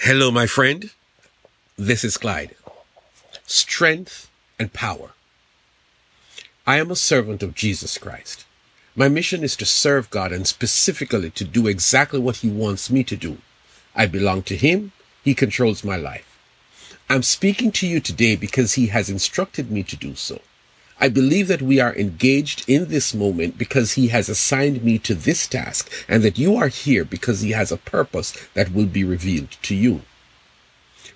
Hello, my friend. This is Clyde. Strength and power. I am a servant of Jesus Christ. My mission is to serve God and specifically to do exactly what He wants me to do. I belong to Him. He controls my life. I'm speaking to you today because He has instructed me to do so. I believe that we are engaged in this moment because he has assigned me to this task and that you are here because he has a purpose that will be revealed to you.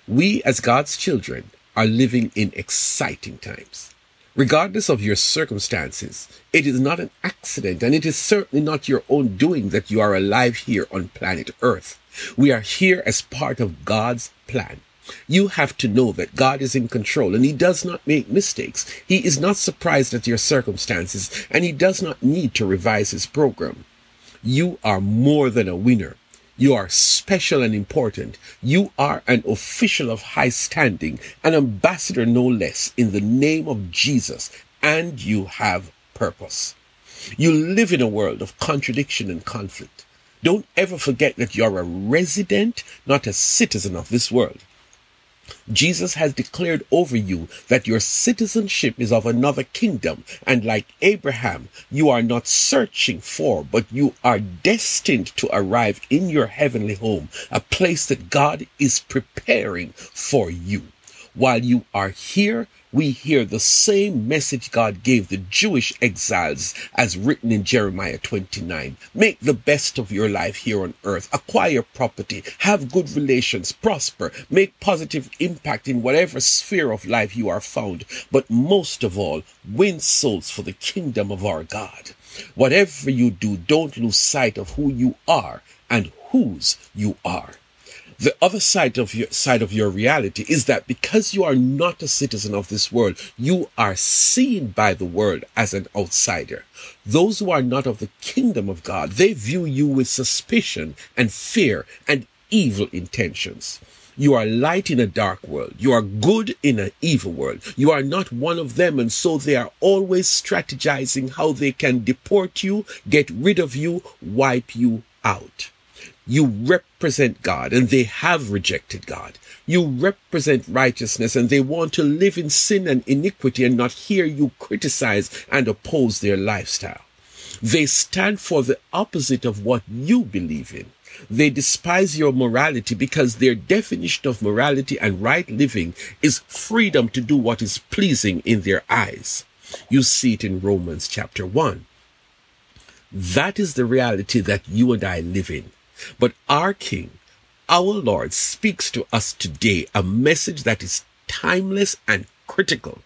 We as God's children are living in exciting times. Regardless of your circumstances, it is not an accident and it is certainly not your own doing that you are alive here on planet Earth. We are here as part of God's plan. You have to know that God is in control and He does not make mistakes. He is not surprised at your circumstances and He does not need to revise His program. You are more than a winner. You are special and important. You are an official of high standing, an ambassador no less, in the name of Jesus, and you have purpose. You live in a world of contradiction and conflict. Don't ever forget that you're a resident, not a citizen of this world. Jesus has declared over you that your citizenship is of another kingdom, and like Abraham, you are not searching for, but you are destined to arrive in your heavenly home, a place that God is preparing for you. While you are here, we hear the same message God gave the Jewish exiles as written in Jeremiah 29. Make the best of your life here on earth. Acquire property. Have good relations. Prosper. Make positive impact in whatever sphere of life you are found. But most of all, win souls for the kingdom of our God. Whatever you do, don't lose sight of who you are and whose you are. The other side of your side of your reality is that because you are not a citizen of this world, you are seen by the world as an outsider. Those who are not of the kingdom of God, they view you with suspicion and fear and evil intentions. You are light in a dark world. You are good in an evil world. You are not one of them. And so they are always strategizing how they can deport you, get rid of you, wipe you out. You represent God and they have rejected God. You represent righteousness and they want to live in sin and iniquity and not hear you criticize and oppose their lifestyle. They stand for the opposite of what you believe in. They despise your morality because their definition of morality and right living is freedom to do what is pleasing in their eyes. You see it in Romans chapter 1. That is the reality that you and I live in. But our King, our Lord, speaks to us today a message that is timeless and critical.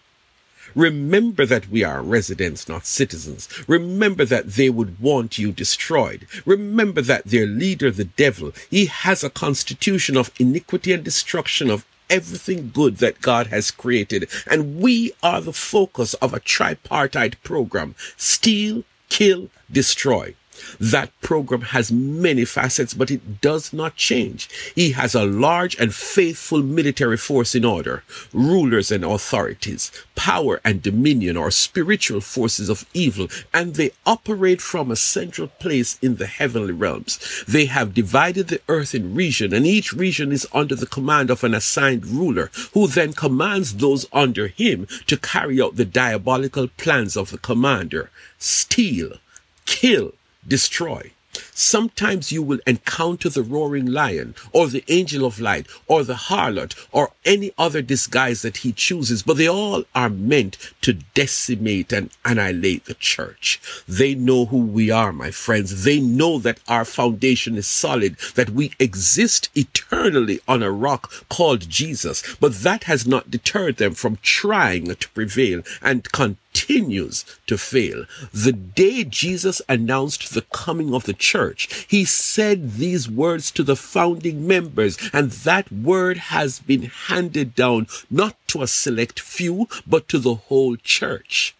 Remember that we are residents, not citizens. Remember that they would want you destroyed. Remember that their leader, the devil, he has a constitution of iniquity and destruction of everything good that God has created. And we are the focus of a tripartite program. Steal, kill, destroy. That program has many facets, but it does not change. He has a large and faithful military force in order, rulers and authorities, power and dominion are spiritual forces of evil, and they operate from a central place in the heavenly realms. They have divided the earth in region, and each region is under the command of an assigned ruler, who then commands those under him to carry out the diabolical plans of the commander. Steal, kill, destroy. Sometimes you will encounter the roaring lion or the angel of light or the harlot or any other disguise that he chooses, but they all are meant to decimate and annihilate the church. They know who we are, my friends. They know that our foundation is solid, that we exist eternally on a rock called Jesus, but that has not deterred them from trying to prevail and continue continues to fail. The day Jesus announced the coming of the church, he said these words to the founding members, and that word has been handed down not to a select few, but to the whole church.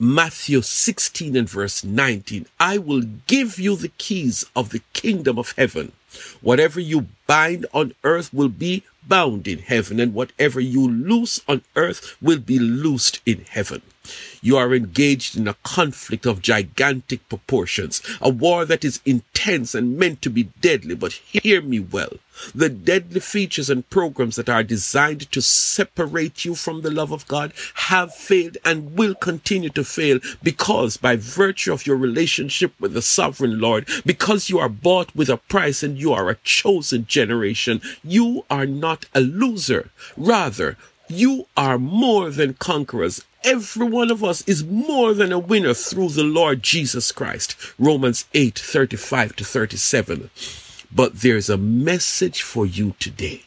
Matthew 16 and verse 19, I will give you the keys of the kingdom of heaven. Whatever you bind on earth will be bound in heaven, and whatever you loose on earth will be loosed in heaven. You are engaged in a conflict of gigantic proportions, a war that is intense and meant to be deadly, but hear me well. The deadly features and programs that are designed to separate you from the love of God have failed and will continue to fail because by virtue of your relationship with the sovereign Lord, because you are bought with a price and you are a chosen generation, you are not a loser. Rather, you are more than conquerors. Every one of us is more than a winner through the Lord Jesus Christ. Romans 8, 35 to 37. But there's a message for you today.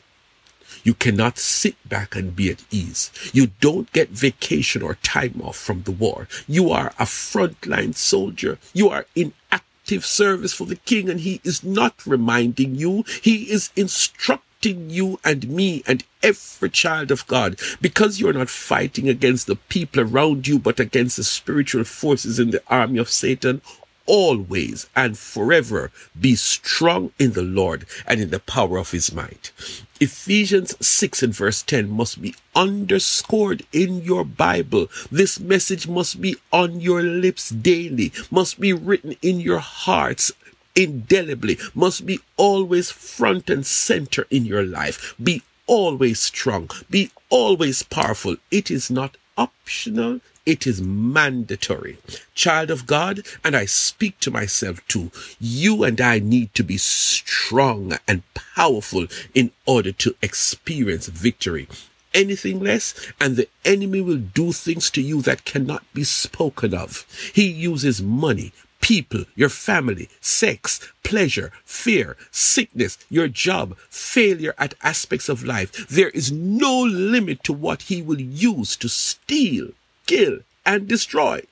You cannot sit back and be at ease. You don't get vacation or time off from the war. You are a frontline soldier. You are in active service for the king and he is not reminding you. He is instructing you and me and every child of God because you're not fighting against the people around you, but against the spiritual forces in the army of Satan. Always and forever be strong in the Lord and in the power of his might. Ephesians 6 and verse 10 must be underscored in your Bible. This message must be on your lips daily, must be written in your hearts indelibly, must be always front and center in your life. Be always strong. Be always powerful. It is not optional. It is mandatory. Child of God, and I speak to myself too, you and I need to be strong and powerful in order to experience victory anything less, and the enemy will do things to you that cannot be spoken of. He uses money, people, your family, sex, pleasure, fear, sickness, your job, failure at aspects of life. There is no limit to what he will use to steal, kill, and destroy.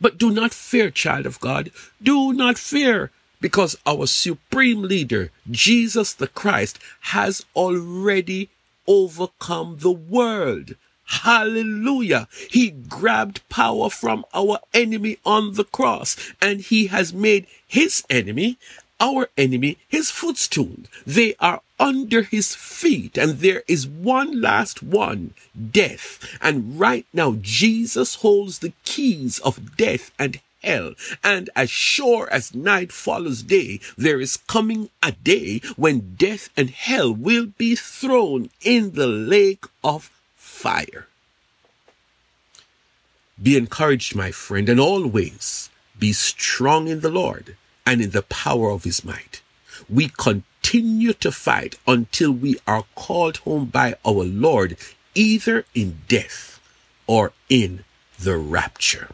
But do not fear, child of God. Do not fear because our supreme leader, Jesus the Christ, has already overcome the world. Hallelujah. He grabbed power from our enemy on the cross and he has made his enemy, our enemy, his footstool. They are under his feet and there is one last one, death. And right now, Jesus holds the keys of death and hell. And as sure as night follows day, there is coming a day when death and hell will be thrown in the lake of fire. Be encouraged, my friend, and always be strong in the Lord and in the power of his might. We continue to fight until we are called home by our Lord, either in death or in the rapture.